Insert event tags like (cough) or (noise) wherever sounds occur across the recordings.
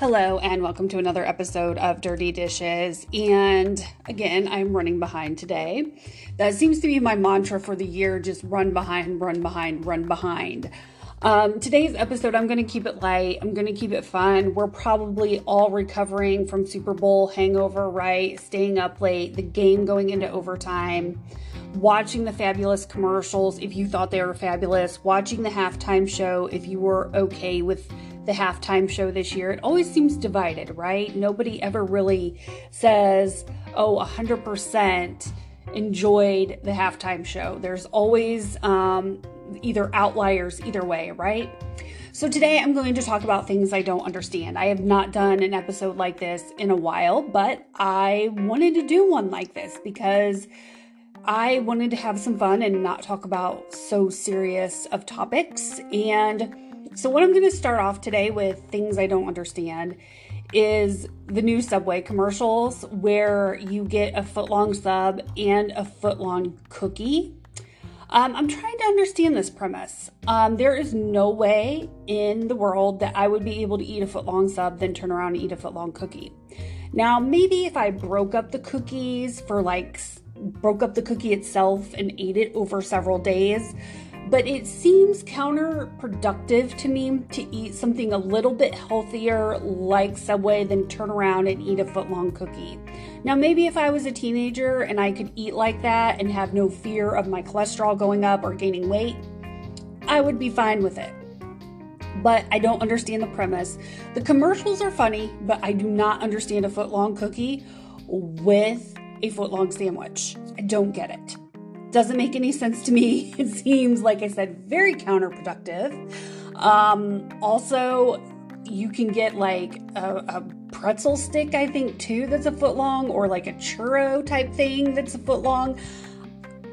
Hello, and welcome to another episode of Dirty Dishes. And again, I'm running behind today. That seems to be my mantra for the year just run behind, run behind, run behind. Um, today's episode, I'm going to keep it light. I'm going to keep it fun. We're probably all recovering from Super Bowl hangover, right? Staying up late, the game going into overtime, watching the fabulous commercials if you thought they were fabulous, watching the halftime show if you were okay with the halftime show this year. It always seems divided, right? Nobody ever really says, oh, 100% enjoyed the halftime show. There's always um, either outliers either way, right? So today I'm going to talk about things I don't understand. I have not done an episode like this in a while, but I wanted to do one like this because I wanted to have some fun and not talk about so serious of topics. And so, what I'm going to start off today with things I don't understand is the new Subway commercials where you get a foot long sub and a foot long cookie. Um, I'm trying to understand this premise. Um, there is no way in the world that I would be able to eat a foot long sub, then turn around and eat a foot long cookie. Now, maybe if I broke up the cookies for like, broke up the cookie itself and ate it over several days, but it seems counterproductive to me to eat something a little bit healthier like Subway than turn around and eat a foot long cookie. Now, maybe if I was a teenager and I could eat like that and have no fear of my cholesterol going up or gaining weight, I would be fine with it. But I don't understand the premise. The commercials are funny, but I do not understand a foot long cookie with a foot long sandwich. I don't get it. Doesn't make any sense to me. (laughs) It seems, like I said, very counterproductive. Um, also, you can get like a, a, pretzel stick, I think, too, that's a foot long, or like a churro type thing that's a foot long.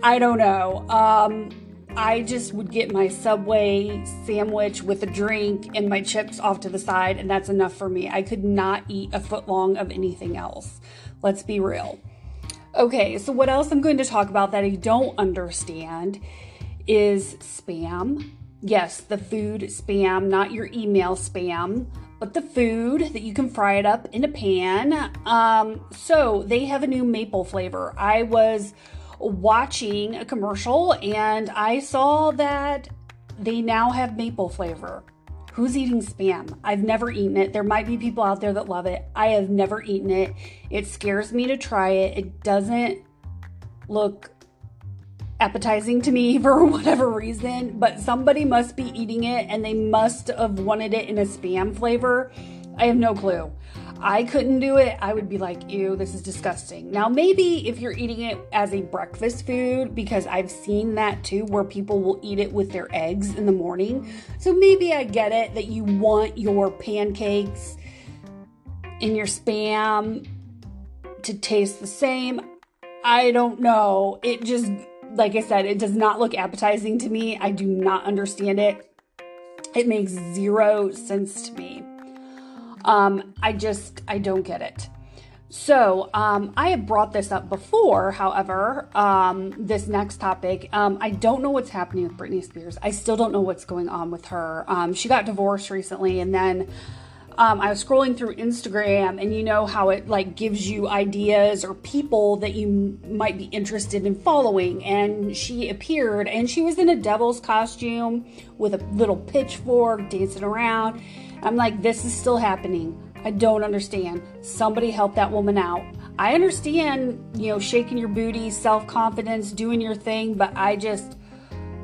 I don't know. Um, I just would get my Subway sandwich with a drink and my chips off to the side, and that's enough for me. I could not eat a foot long of anything else. Let's be real. Okay, so what else I'm going to talk about that I don't understand is spam. Yes, the food spam, not your email spam, but the food that you can fry it up in a pan. Um, so they have a new maple flavor. I was watching a commercial and I saw that they now have maple flavor. Who's eating spam? I've never eaten it. There might be people out there that love it. I have never eaten it. It scares me to try it. It doesn't look appetizing to me (laughs) for whatever reason, but somebody must be eating it and they must have wanted it in a spam flavor. I have no clue. I couldn't do it, I would be like, ew, this is disgusting. Now, maybe if you're eating it as a breakfast food, because I've seen that too, where people will eat it with their eggs in the morning. So maybe I get it that you want your pancakes and your spam to taste the same. I don't know. It just, like I said, it does not look appetizing to me. I do not understand it. It makes zero sense to me. Um, I just, I don't get it. So, um, I have brought this up before, however, um, this next topic. Um, I don't know what's happening with Britney Spears. I still don't know what's going on with her. Um, she got divorced recently, and then um, I was scrolling through Instagram, and you know how it like gives you ideas or people that you might be interested in following. And she appeared, and she was in a devil's costume with a little pitchfork dancing around I'm like, this is still happening. I don't understand. Somebody help that woman out. I understand, you know, shaking your booty, self confidence, doing your thing, but I just,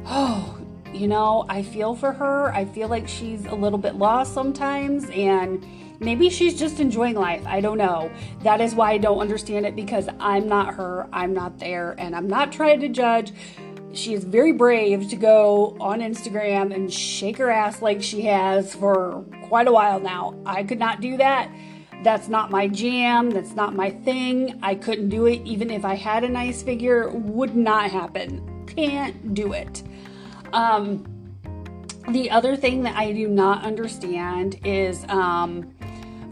oh, you know, I feel for her. I feel like she's a little bit lost sometimes, and maybe she's just enjoying life. I don't know. That is why I don't understand it because I'm not her. I'm not there, and I'm not trying to judge she is very brave to go on Instagram and shake her ass like she has for quite a while now. I could not do that. That's not my jam. That's not my thing. I couldn't do it even if I had a nice figure. Would not happen. Can't do it. Um, the other thing that I do not understand is um,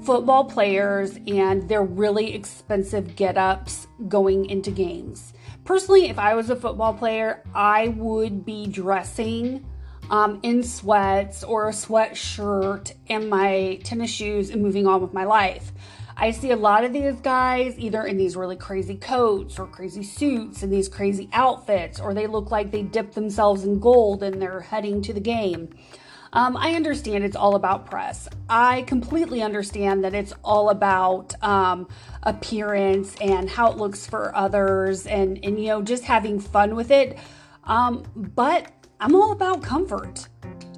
football players and their really expensive get ups going into games. Personally, if I was a football player, I would be dressing um, in sweats or a sweatshirt and my tennis shoes and moving on with my life. I see a lot of these guys either in these really crazy coats or crazy suits and these crazy outfits, or they look like they dipped themselves in gold and they're heading to the game. Um, I understand it's all about press. I completely understand that it's all about um, appearance and how it looks for others and, and, you know, just having fun with it. Um, but I'm all about comfort.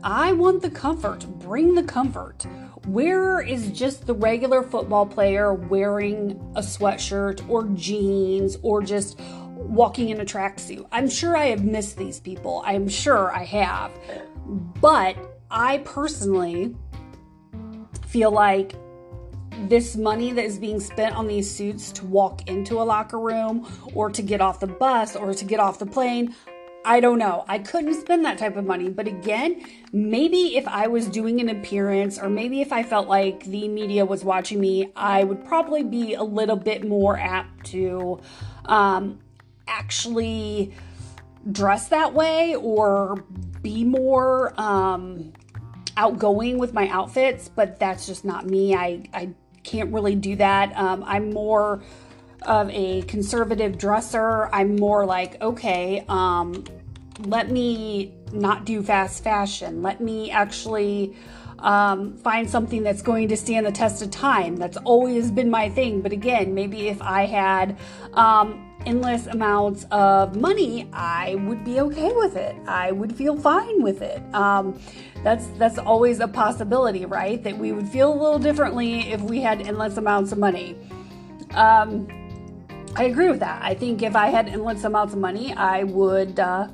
I want the comfort. Bring the comfort. Where is just the regular football player wearing a sweatshirt or jeans or just walking in a tracksuit? I'm sure I have missed these people. I'm sure I have. But I personally feel like this money that is being spent on these suits to walk into a locker room or to get off the bus or to get off the plane, I don't know. I couldn't spend that type of money. But again, maybe if I was doing an appearance or maybe if I felt like the media was watching me, I would probably be a little bit more apt to um, actually dress that way or be more um, outgoing with my outfits, but that's just not me. I, I can't really do that. Um, I'm more of a conservative dresser. I'm more like, okay, um, let me not do fast fashion. Let me actually um, find something that's going to stand the test of time. That's always been my thing. But again, maybe if I had um, endless amounts of money, I would be okay with it. I would feel fine with it. Um, that's that's always a possibility, right? That we would feel a little differently if we had endless amounts of money. Um, I agree with that. I think if I had endless amounts of money, I would uh,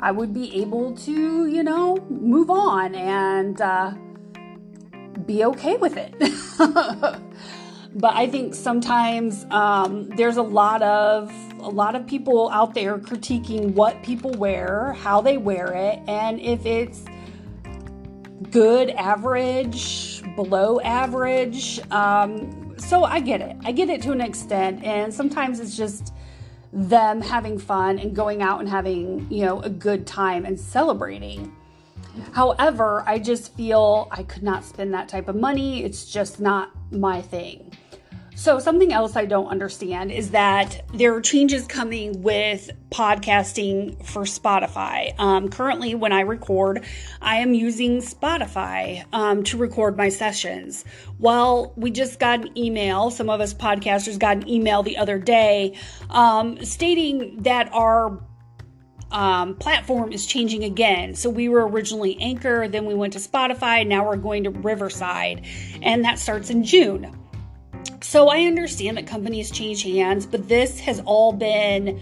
I would be able to, you know, move on and uh, be okay with it. (laughs) but I think sometimes um, there's a lot of a lot of people out there critiquing what people wear, how they wear it, and if it's good, average, below average. Um, so I get it. I get it to an extent, and sometimes it's just them having fun and going out and having you know a good time and celebrating. However, I just feel I could not spend that type of money. It's just not my thing. So, something else I don't understand is that there are changes coming with podcasting for Spotify. Um, currently, when I record, I am using Spotify um, to record my sessions. Well, we just got an email, some of us podcasters got an email the other day um, stating that our um, platform is changing again. So we were originally Anchor, then we went to Spotify, now we're going to Riverside, and that starts in June. So I understand that companies change hands, but this has all been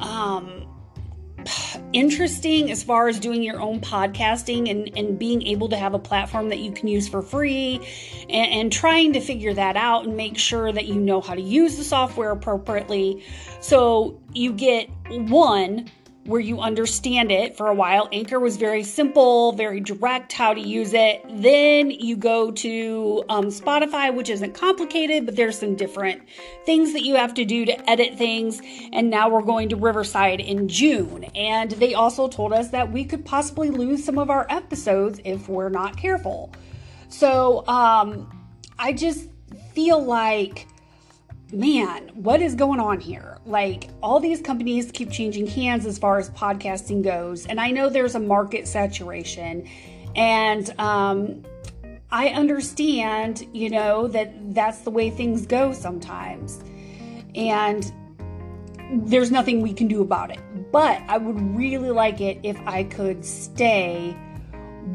um, interesting as far as doing your own podcasting and, and being able to have a platform that you can use for free and, and trying to figure that out and make sure that you know how to use the software appropriately. So you get one where you understand it for a while. Anchor was very simple, very direct how to use it. Then you go to um, Spotify, which isn't complicated, but there's some different things that you have to do to edit things. And now we're going to Riverside in June. And they also told us that we could possibly lose some of our episodes if we're not careful. So um, I just feel like man, what is going on here? Like, all these companies keep changing hands as far as podcasting goes. And I know there's a market saturation. And um, I understand, you know, that that's the way things go sometimes. And there's nothing we can do about it. But I would really like it if I could stay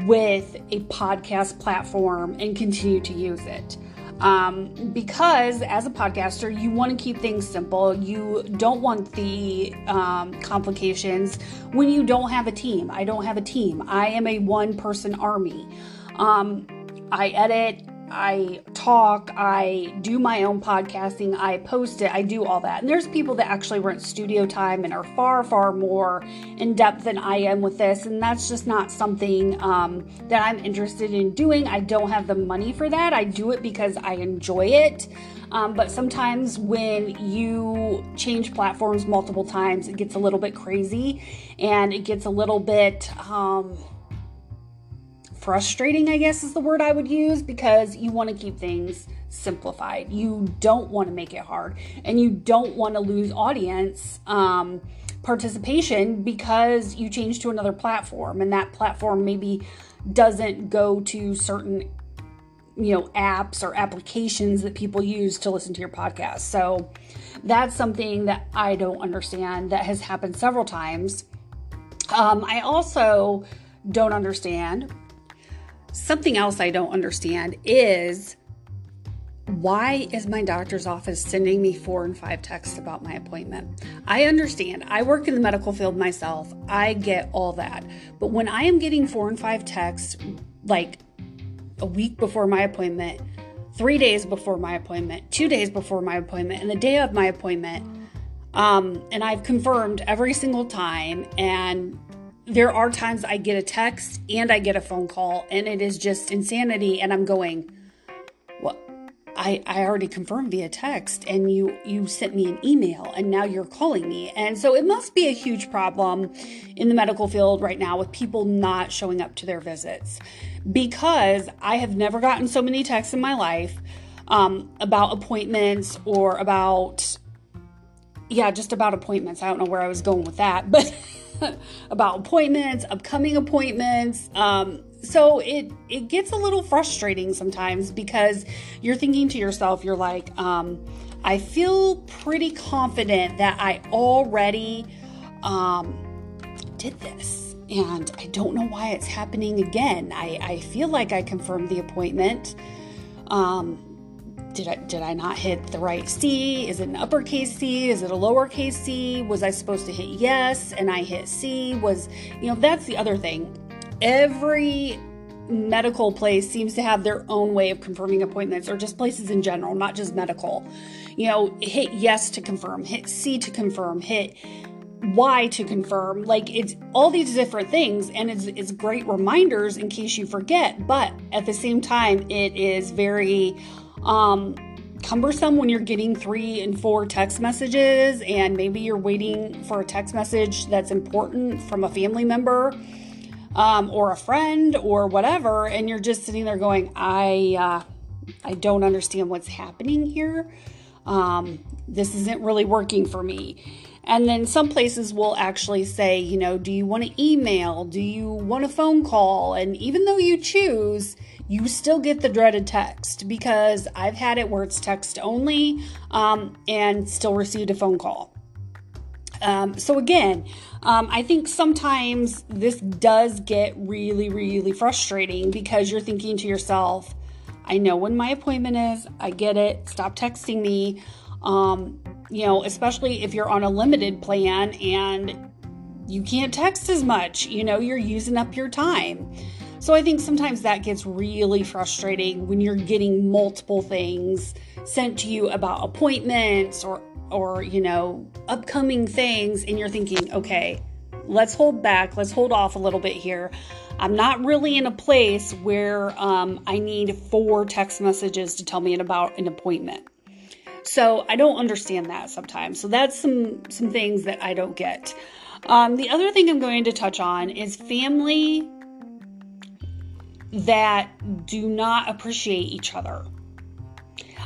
with a podcast platform and continue to use it. Um, because as a podcaster, you want to keep things simple. You don't want the um, complications when you don't have a team. I don't have a team. I am a one person army. Um, I edit, I talk, I do my own podcasting, I post it, I do all that. And there's people that actually rent studio time and are far, far more in depth than I am with this. And that's just not something um, that I'm interested in doing. I don't have the money for that. I do it because I enjoy it. Um, but sometimes when you change platforms multiple times, it gets a little bit crazy and it gets a little bit. Um, frustrating, I guess is the word I would use, because you want to keep things simplified. You don't want to make it hard, and you don't want to lose audience um, participation because you change to another platform, and that platform maybe doesn't go to certain you know apps or applications that people use to listen to your podcast. So that's something that I don't understand that has happened several times. Um, I also don't understand something else I don't understand is why is my doctor's office sending me four and five texts about my appointment? I understand. I work in the medical field myself. I get all that. But when I am getting four and five texts, like a week before my appointment, three days before my appointment, two days before my appointment, and the day of my appointment, um, and I've confirmed every single time, and there are times I get a text and I get a phone call, and it is just insanity. And I'm going, well, I, I already confirmed via text, and you you sent me an email, and now you're calling me, and so it must be a huge problem in the medical field right now with people not showing up to their visits, because I have never gotten so many texts in my life um, about appointments or about yeah, just about appointments. I don't know where I was going with that, (laughs) but. (laughs) about appointments, upcoming appointments. Um, so it it gets a little frustrating sometimes because you're thinking to yourself, you're like, um, I feel pretty confident that I already um, did this. And I don't know why it's happening again. I, I feel like I confirmed the appointment. Um, did I did I not hit the right C? Is it an uppercase C? Is it a lowercase c? Was I supposed to hit yes and I hit C? Was you know that's the other thing. Every medical place seems to have their own way of confirming appointments or just places in general, not just medical. You know, hit yes to confirm, hit C to confirm, hit Y to confirm. Like it's all these different things, and it's, it's great reminders in case you forget. But at the same time, it is very um, cumbersome when you're getting three and four text messages and maybe you're waiting for a text message that's important from a family member um, or a friend or whatever and you're just sitting there going i uh, i don't understand what's happening here. Um, this isn't really working for me. And then some places will actually say you know do you want to email? Do you want a phone call? And even though you choose you still get the dreaded text because I've had it where it's text only um, and still received a phone call. Um, so, again, um, I think sometimes this does get really, really frustrating because you're thinking to yourself, I know when my appointment is, I get it, stop texting me. Um, you know, especially if you're on a limited plan and you can't text as much, you know, you're using up your time. So I think sometimes that gets really frustrating when you're getting multiple things sent to you about appointments or or you know, upcoming things and you're thinking, "Okay, let's hold back. Let's hold off a little bit here. I'm not really in a place where um, I need four text messages to tell me about an appointment. So I don't understand that sometimes. So that's some some things that I don't get. Um, the other thing I'm going to touch on is family that do not appreciate each other.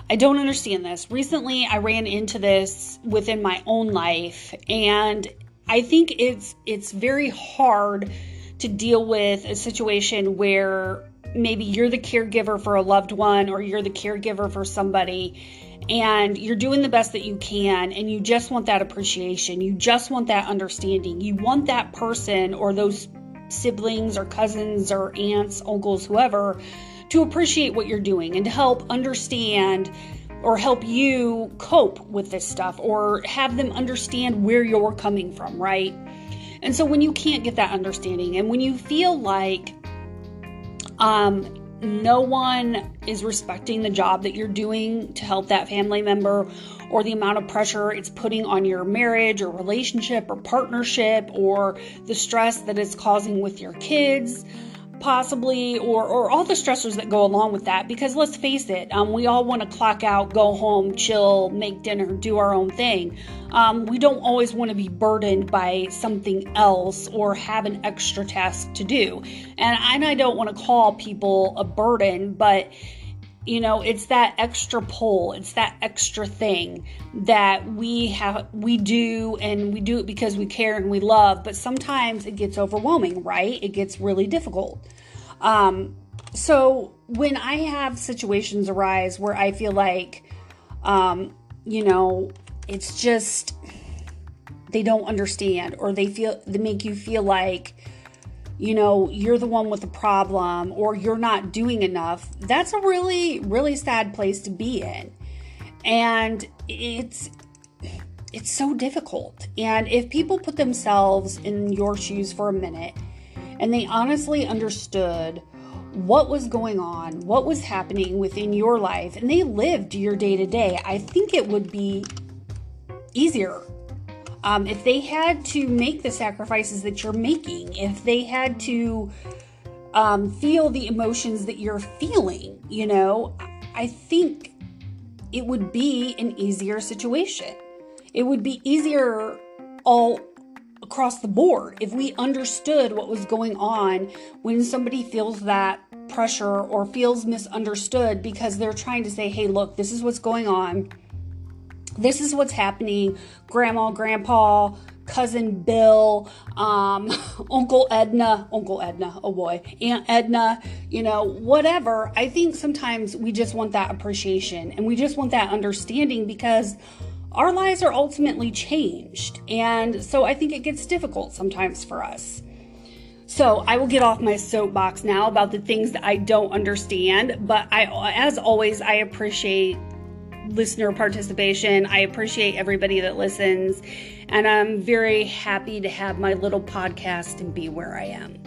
I don't understand this. Recently, I ran into this within my own life, and I think it's it's very hard to deal with a situation where maybe you're the caregiver for a loved one or you're the caregiver for somebody and you're doing the best that you can and you just want that appreciation you just want that understanding you want that person or those siblings or cousins or aunts, uncles, whoever, to appreciate what you're doing and to help understand or help you cope with this stuff or have them understand where you're coming from, right? And so when you can't get that understanding and when you feel like um, no one is respecting the job that you're doing to help that family member or the amount of pressure it's putting on your marriage or relationship or partnership or the stress that it's causing with your kids. Possibly or or all the stressors that go along with that because let's face it um, we all want to clock out go home chill make dinner do our own thing. Um, we don't always want to be burdened by something else or have an extra task to do. And, and i don't want to call people a burden but you know it's that extra pull it's that extra thing that we have we do and we do it because we care and we love but sometimes it gets overwhelming right? It gets really difficult. Um, so when i have situations arise where i feel like um, you know it's just they don't understand or they feel they make you feel like you know, you're the one with the problem or you're not doing enough, that's a really, really sad place to be in. And it's it's so difficult. And if people put themselves in your shoes for a minute and they honestly understood what was going on, what was happening within your life, and they lived your day to day, I think it would be easier um, if they had to make the sacrifices that you're making, if they had to um, feel the emotions that you're feeling, you know, I think it would be an easier situation. It would be easier all across the board if we understood what was going on when somebody feels that pressure or feels misunderstood because they're trying to say, hey, look, this is what's going on this is what's happening. Grandma, grandpa, cousin Bill, um, (laughs) Uncle Edna, Uncle Edna, oh boy, Aunt Edna, you know, whatever. I think sometimes we just want that appreciation and we just want that understanding because our lives are ultimately changed. And so I think it gets difficult sometimes for us. So I will get off my soapbox now about the things that I don't understand, but I as always I appreciate listener participation. I appreciate everybody that listens, and I'm very happy to have my little podcast and be where I am.